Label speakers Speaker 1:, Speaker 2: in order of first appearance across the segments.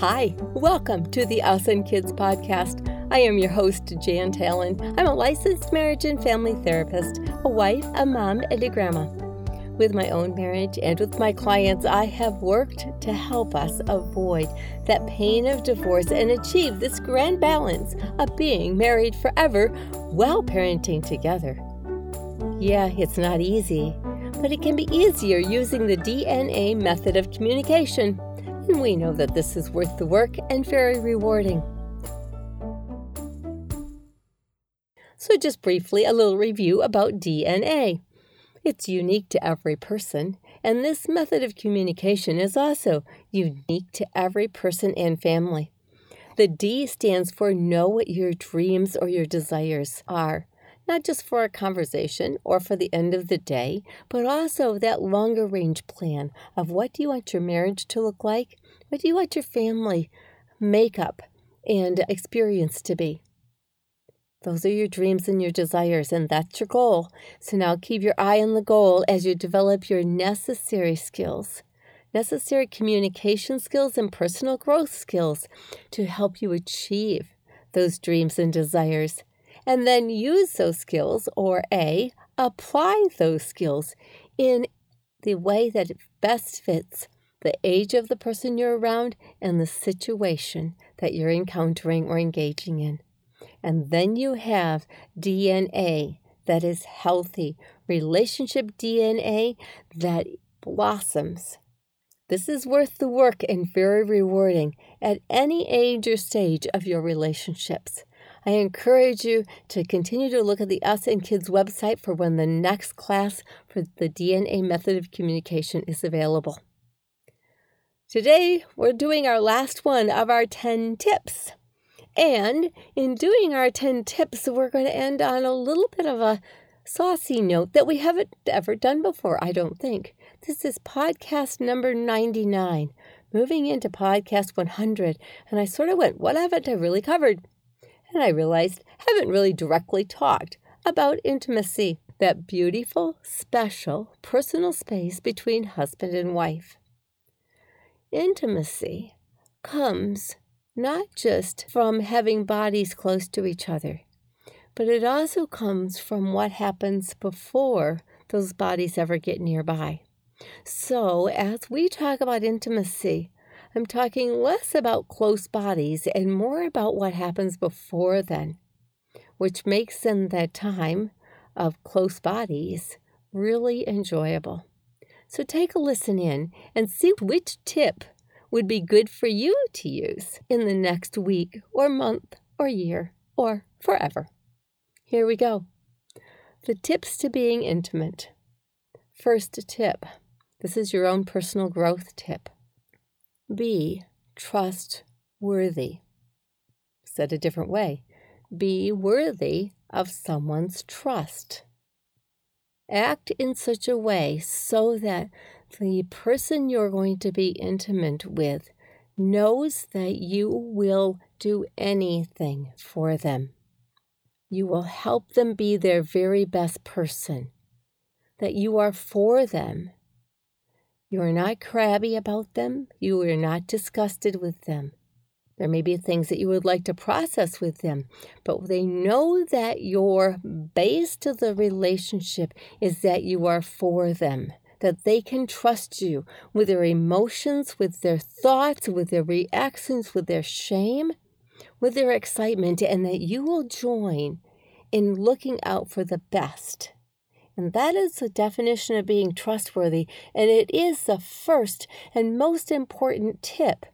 Speaker 1: Hi, welcome to the Us and Kids podcast. I am your host, Jan Talon. I'm a licensed marriage and family therapist, a wife, a mom, and a grandma. With my own marriage and with my clients, I have worked to help us avoid that pain of divorce and achieve this grand balance of being married forever while parenting together. Yeah, it's not easy, but it can be easier using the DNA method of communication. And we know that this is worth the work and very rewarding. So, just briefly, a little review about DNA. It's unique to every person, and this method of communication is also unique to every person and family. The D stands for know what your dreams or your desires are, not just for a conversation or for the end of the day, but also that longer range plan of what do you want your marriage to look like? What do you want your family makeup and experience to be? Those are your dreams and your desires, and that's your goal. So now keep your eye on the goal as you develop your necessary skills, necessary communication skills, and personal growth skills to help you achieve those dreams and desires. And then use those skills, or A, apply those skills in the way that best fits the age of the person you're around and the situation that you're encountering or engaging in. And then you have DNA that is healthy, relationship DNA that blossoms. This is worth the work and very rewarding at any age or stage of your relationships. I encourage you to continue to look at the Us and Kids website for when the next class for the DNA method of communication is available. Today, we're doing our last one of our 10 tips. And in doing our 10 tips, we're going to end on a little bit of a saucy note that we haven't ever done before, I don't think. This is podcast number 99, moving into podcast 100. And I sort of went, what haven't I really covered? And I realized haven't really directly talked about intimacy, that beautiful, special, personal space between husband and wife. Intimacy comes not just from having bodies close to each other, but it also comes from what happens before those bodies ever get nearby. So, as we talk about intimacy, I'm talking less about close bodies and more about what happens before then, which makes then that time of close bodies really enjoyable. So take a listen in and see which tip would be good for you to use in the next week or month or year or forever. Here we go. The tips to being intimate. First tip this is your own personal growth tip. Be trustworthy. Said a different way. Be worthy of someone's trust. Act in such a way so that the person you're going to be intimate with knows that you will do anything for them. You will help them be their very best person, that you are for them. You are not crabby about them, you are not disgusted with them. There may be things that you would like to process with them, but they know that your base to the relationship is that you are for them that they can trust you with their emotions, with their thoughts, with their reactions, with their shame, with their excitement, and that you will join in looking out for the best. And that is the definition of being trustworthy, and it is the first and most important tip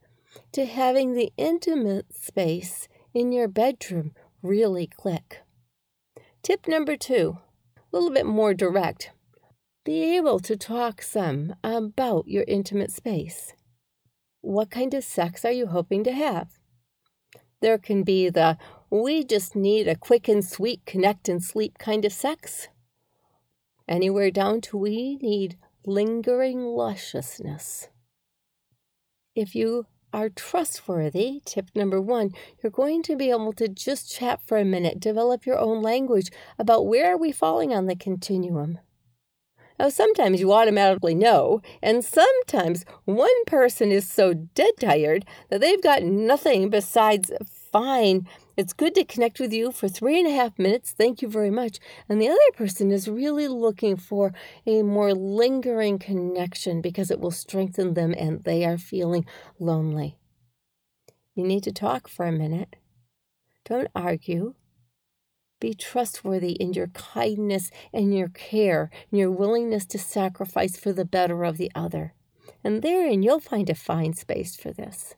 Speaker 1: to having the intimate space in your bedroom really click. Tip number two, a little bit more direct be able to talk some about your intimate space. What kind of sex are you hoping to have? There can be the we just need a quick and sweet connect and sleep kind of sex. Anywhere down to we need lingering lusciousness. If you are trustworthy, tip number one, you're going to be able to just chat for a minute, develop your own language about where are we falling on the continuum Now, sometimes you automatically know, and sometimes one person is so dead tired that they've got nothing besides fine. It's good to connect with you for three and a half minutes. Thank you very much. And the other person is really looking for a more lingering connection because it will strengthen them and they are feeling lonely. You need to talk for a minute. Don't argue. Be trustworthy in your kindness and your care and your willingness to sacrifice for the better of the other. And therein you'll find a fine space for this.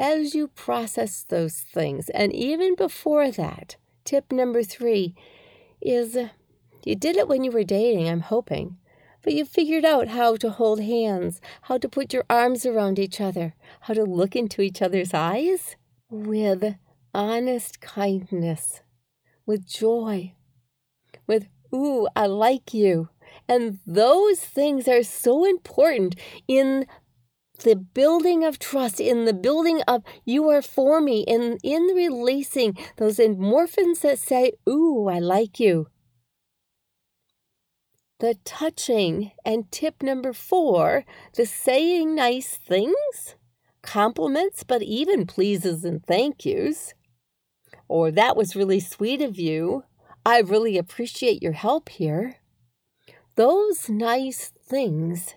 Speaker 1: As you process those things, and even before that, tip number three is you did it when you were dating, I'm hoping, but you figured out how to hold hands, how to put your arms around each other, how to look into each other's eyes with honest kindness with joy, with, ooh, I like you. And those things are so important in the building of trust, in the building of you are for me, in, in releasing those endorphins that say, ooh, I like you. The touching and tip number four, the saying nice things, compliments, but even pleases and thank yous or that was really sweet of you. I really appreciate your help here. Those nice things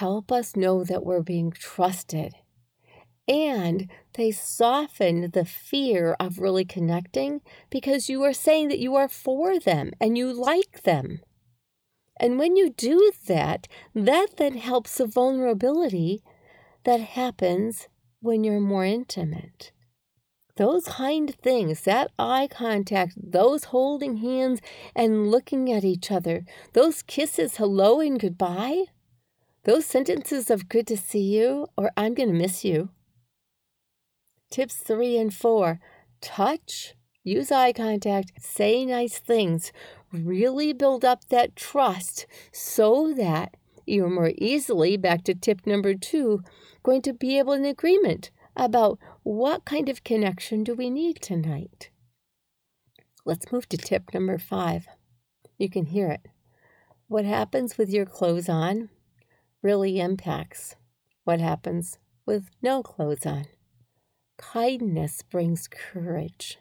Speaker 1: help us know that we're being trusted. And they soften the fear of really connecting because you are saying that you are for them and you like them. And when you do that, that then helps the vulnerability that happens when you're more intimate those kind things, that eye contact, those holding hands and looking at each other, those kisses, hello and goodbye, those sentences of good to see you or I'm going to miss you. Tips three and four touch, use eye contact, say nice things, really build up that trust so that you're more easily, back to tip number two, going to be able in agreement about what kind of connection do we need tonight. Let's move to tip number five. You can hear it. What happens with your clothes on really impacts what happens with no clothes on. Kindness brings courage.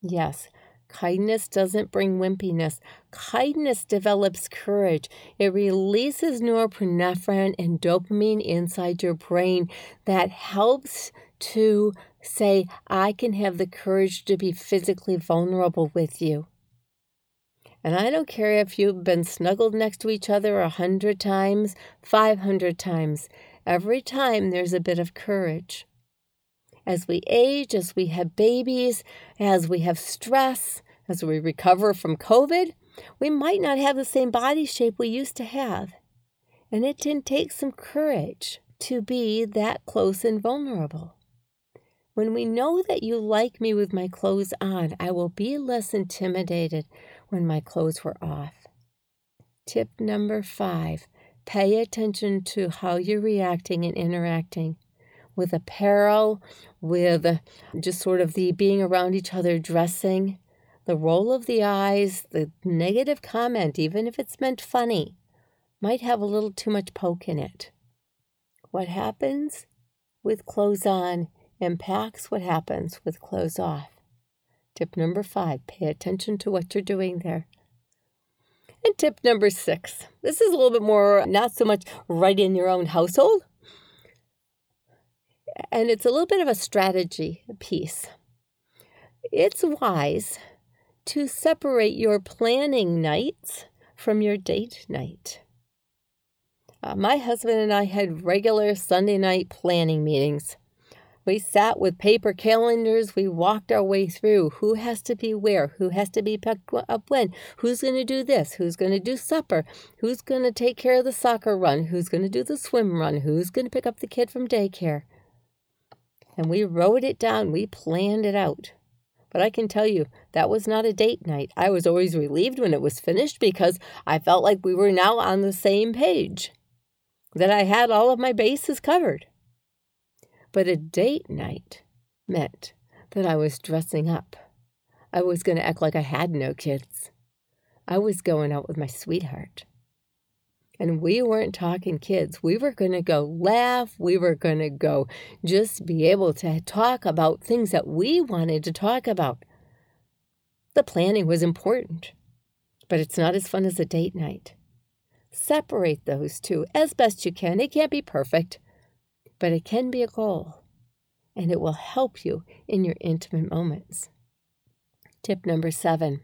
Speaker 1: Yes, Kindness doesn't bring wimpiness. Kindness develops courage. It releases norepinephrine and dopamine inside your brain that helps to say, I can have the courage to be physically vulnerable with you. And I don't care if you've been snuggled next to each other a hundred times, five hundred times. Every time there's a bit of courage as we age, as we have babies, as we have stress, as we recover from COVID, we might not have the same body shape we used to have. And it can take some courage to be that close and vulnerable. When we know that you like me with my clothes on, I will be less intimidated when my clothes were off. Tip number five pay attention to how you're reacting and interacting with apparel, with just sort of the being around each other, dressing, the roll of the eyes, the negative comment, even if it's meant funny, might have a little too much poke in it. What happens with clothes on impacts what happens with clothes off. Tip number five pay attention to what you're doing there. And tip number six this is a little bit more, not so much right in your own household, and it's a little bit of a strategy piece. It's wise to separate your planning nights from your date night. Uh, my husband and I had regular Sunday night planning meetings. We sat with paper calendars. We walked our way through who has to be where, who has to be picked up when, who's going to do this, who's going to do supper, who's going to take care of the soccer run, who's going to do the swim run, who's going to pick up the kid from daycare and we wrote it down. We planned it out. But I can tell you, that was not a date night. I was always relieved when it was finished because I felt like we were now on the same page, that I had all of my bases covered. But a date night meant that I was dressing up. I was going to act like I had no kids. I was going out with my sweetheart. And we weren't talking kids. We were going to go laugh. We were going to go just be able to talk about things that we wanted to talk about. The planning was important, but it's not as fun as a date night. Separate those two as best you can. It can't be perfect, but it can be a goal, and it will help you in your intimate moments. Tip number seven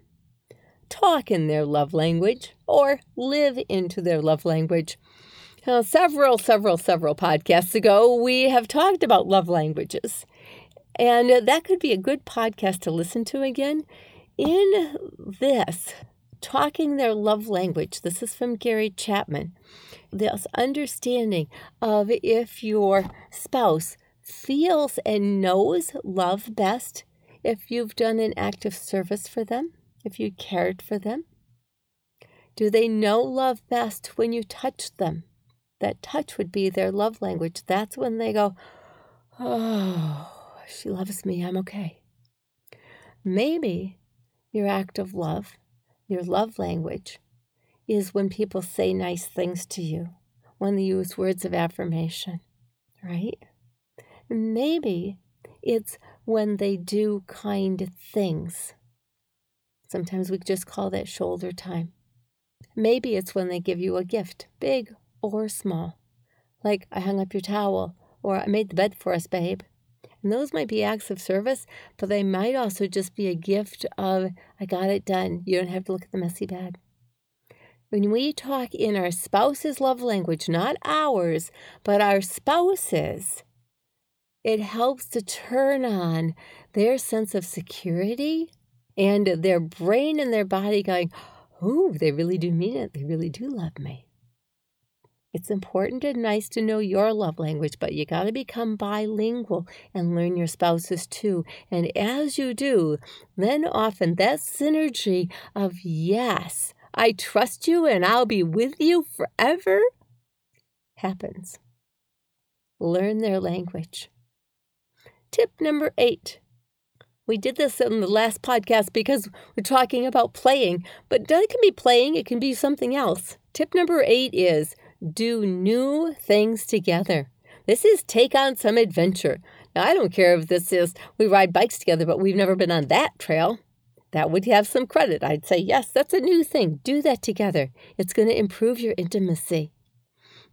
Speaker 1: talk in their love language or live into their love language. Now, several, several, several podcasts ago, we have talked about love languages. And that could be a good podcast to listen to again. In this, talking their love language, this is from Gary Chapman, this understanding of if your spouse feels and knows love best if you've done an act of service for them, if you cared for them? Do they know love best when you touch them? That touch would be their love language. That's when they go, Oh, she loves me. I'm okay. Maybe your act of love, your love language, is when people say nice things to you, when they use words of affirmation, right? Maybe it's when they do kind things Sometimes we just call that shoulder time. Maybe it's when they give you a gift, big or small, like I hung up your towel or I made the bed for us, babe. And those might be acts of service, but they might also just be a gift of, I got it done. You don't have to look at the messy bed. When we talk in our spouse's love language, not ours, but our spouse's, it helps to turn on their sense of security and their brain and their body going, Oh, they really do mean it. They really do love me. It's important and nice to know your love language, but you got to become bilingual and learn your spouse's too. And as you do, then often that synergy of yes, I trust you and I'll be with you forever happens. Learn their language. Tip number eight we did this in the last podcast because we're talking about playing, but it can be playing, it can be something else. Tip number eight is do new things together. This is take on some adventure. Now, I don't care if this is we ride bikes together, but we've never been on that trail. That would have some credit. I'd say, yes, that's a new thing. Do that together. It's going to improve your intimacy.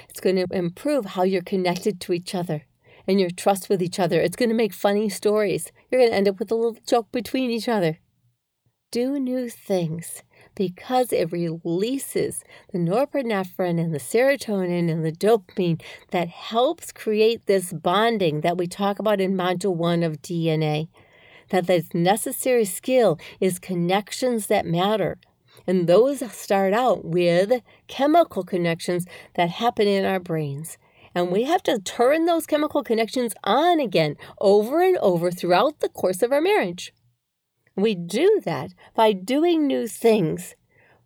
Speaker 1: It's going to improve how you're connected to each other and your trust with each other. It's going to make funny stories. You're going to end up with a little joke between each other. Do new things because it releases the norepinephrine and the serotonin and the dopamine that helps create this bonding that we talk about in module one of DNA. That the necessary skill is connections that matter. And those start out with chemical connections that happen in our brains. And we have to turn those chemical connections on again over and over throughout the course of our marriage. We do that by doing new things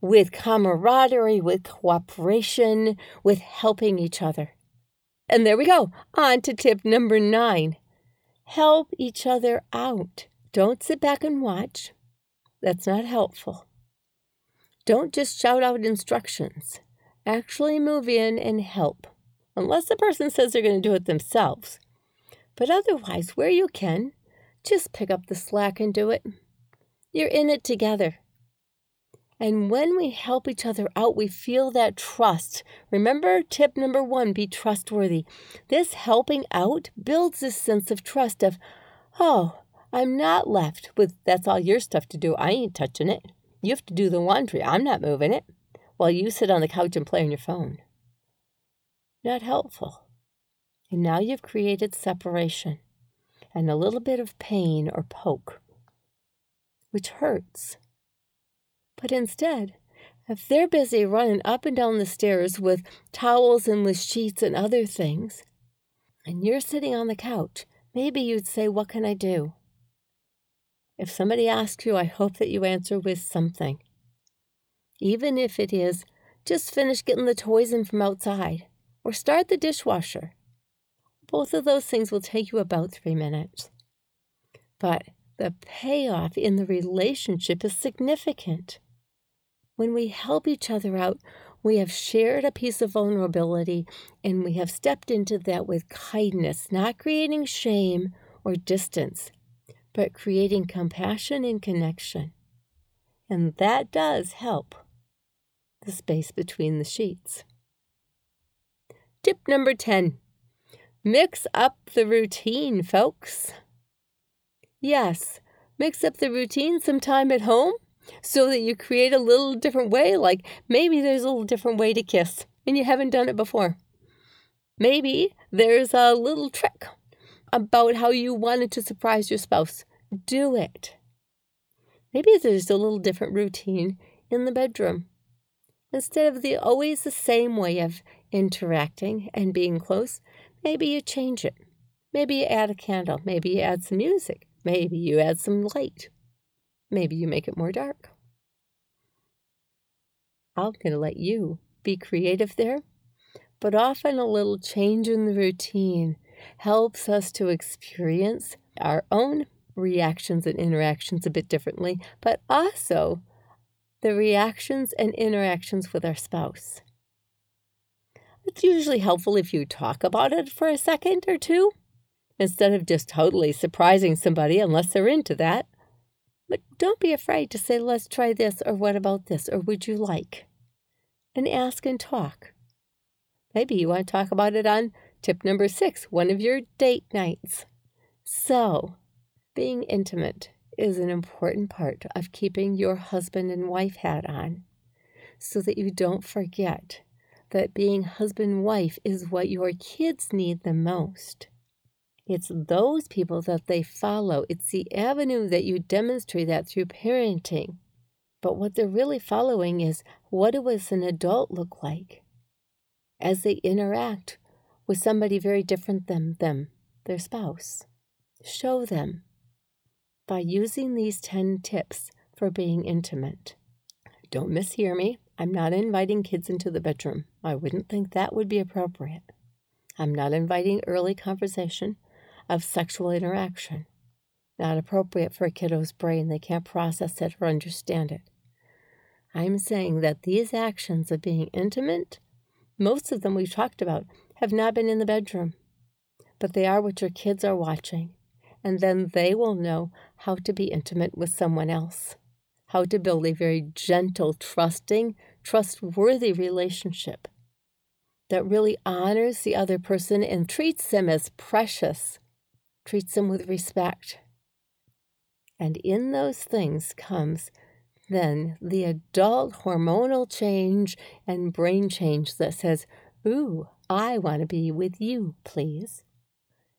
Speaker 1: with camaraderie, with cooperation, with helping each other. And there we go. On to tip number nine help each other out. Don't sit back and watch. That's not helpful. Don't just shout out instructions. Actually move in and help unless the person says they're going to do it themselves. But otherwise, where you can, just pick up the slack and do it. You're in it together. And when we help each other out, we feel that trust. Remember tip number one be trustworthy. This helping out builds this sense of trust of, oh, I'm not left with that's all your stuff to do. I ain't touching it. You have to do the laundry. I'm not moving it. While you sit on the couch and play on your phone not helpful. And now you've created separation and a little bit of pain or poke, which hurts. But instead, if they're busy running up and down the stairs with towels and with sheets and other things, and you're sitting on the couch, maybe you'd say, What can I do? If somebody asks you, I hope that you answer with something. Even if it is, just finish getting the toys in from outside or start the dishwasher. Both of those things will take you about three minutes. But the payoff in the relationship is significant. When we help each other out, we have shared a piece of vulnerability and we have stepped into that with kindness, not creating shame or distance, but creating compassion and connection. And that does help the space between the sheets. Tip number 10 Mix up the routine, folks. Yes, mix up the routine sometime at home so that you create a little different way. Like maybe there's a little different way to kiss and you haven't done it before. Maybe there's a little trick about how you wanted to surprise your spouse. Do it. Maybe there's a little different routine in the bedroom. Instead of the always the same way of interacting and being close, maybe you change it. Maybe you add a candle. Maybe you add some music. Maybe you add some light. Maybe you make it more dark. I'm going to let you be creative there, but often a little change in the routine helps us to experience our own reactions and interactions a bit differently, but also the reactions and interactions with our spouse. It's usually helpful if you talk about it for a second or two instead of just totally surprising somebody unless they're into that. But don't be afraid to say, let's try this, or what about this, or would you like? And ask and talk. Maybe you want to talk about it on tip number six, one of your date nights. So, being intimate is an important part of keeping your husband and wife hat on so that you don't forget that being husband wife is what your kids need the most. It's those people that they follow. It's the avenue that you demonstrate that through parenting. But what they're really following is what does an adult look like as they interact with somebody very different than them, their spouse. Show them by using these 10 tips for being intimate. Don't mishear me. I'm not inviting kids into the bedroom. I wouldn't think that would be appropriate. I'm not inviting early conversation of sexual interaction. Not appropriate for a kiddo's brain. They can't process it or understand it. I'm saying that these actions of being intimate, most of them we've talked about, have not been in the bedroom, but they are what your kids are watching. And then they will know how to be intimate with someone else, how to build a very gentle, trusting, trustworthy relationship that really honors the other person and treats them as precious treats them with respect. And in those things comes then the adult hormonal change and brain change that says, Ooh, I want to be with you, please.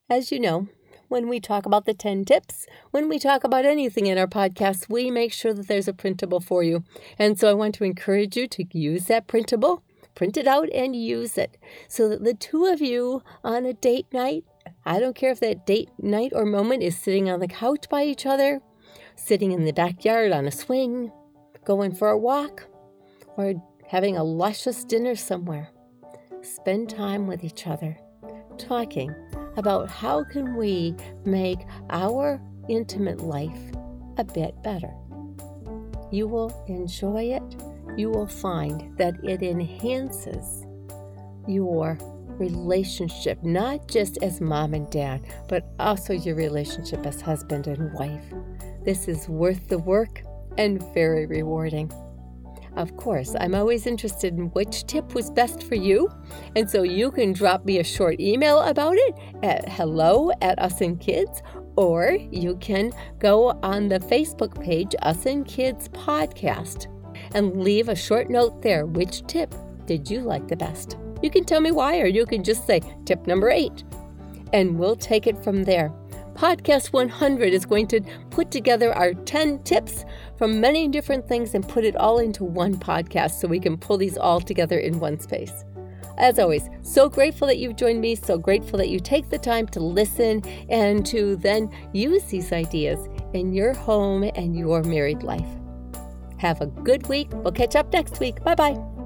Speaker 1: As you know, when we talk about the 10 tips, when we talk about anything in our podcast, we make sure that there's a printable for you. And so I want to encourage you to use that printable, print it out, and use it so that the two of you on a date night I don't care if that date night or moment is sitting on the couch by each other, sitting in the backyard on a swing, going for a walk, or having a luscious dinner somewhere. Spend time with each other, talking about how can we make our intimate life a bit better. You will enjoy it. You will find that it enhances your relationship, not just as mom and dad, but also your relationship as husband and wife. This is worth the work and very rewarding. Of course, I'm always interested in which tip was best for you, and so you can drop me a short email about it at hello at Us and Kids, or you can go on the Facebook page Us and Kids Podcast and leave a short note there. Which tip did you like the best? You can tell me why, or you can just say tip number eight, and we'll take it from there. Podcast 100 is going to put together our 10 tips from many different things and put it all into one podcast so we can pull these all together in one space. As always, so grateful that you've joined me, so grateful that you take the time to listen and to then use these ideas in your home and your married life. Have a good week. We'll catch up next week. Bye bye.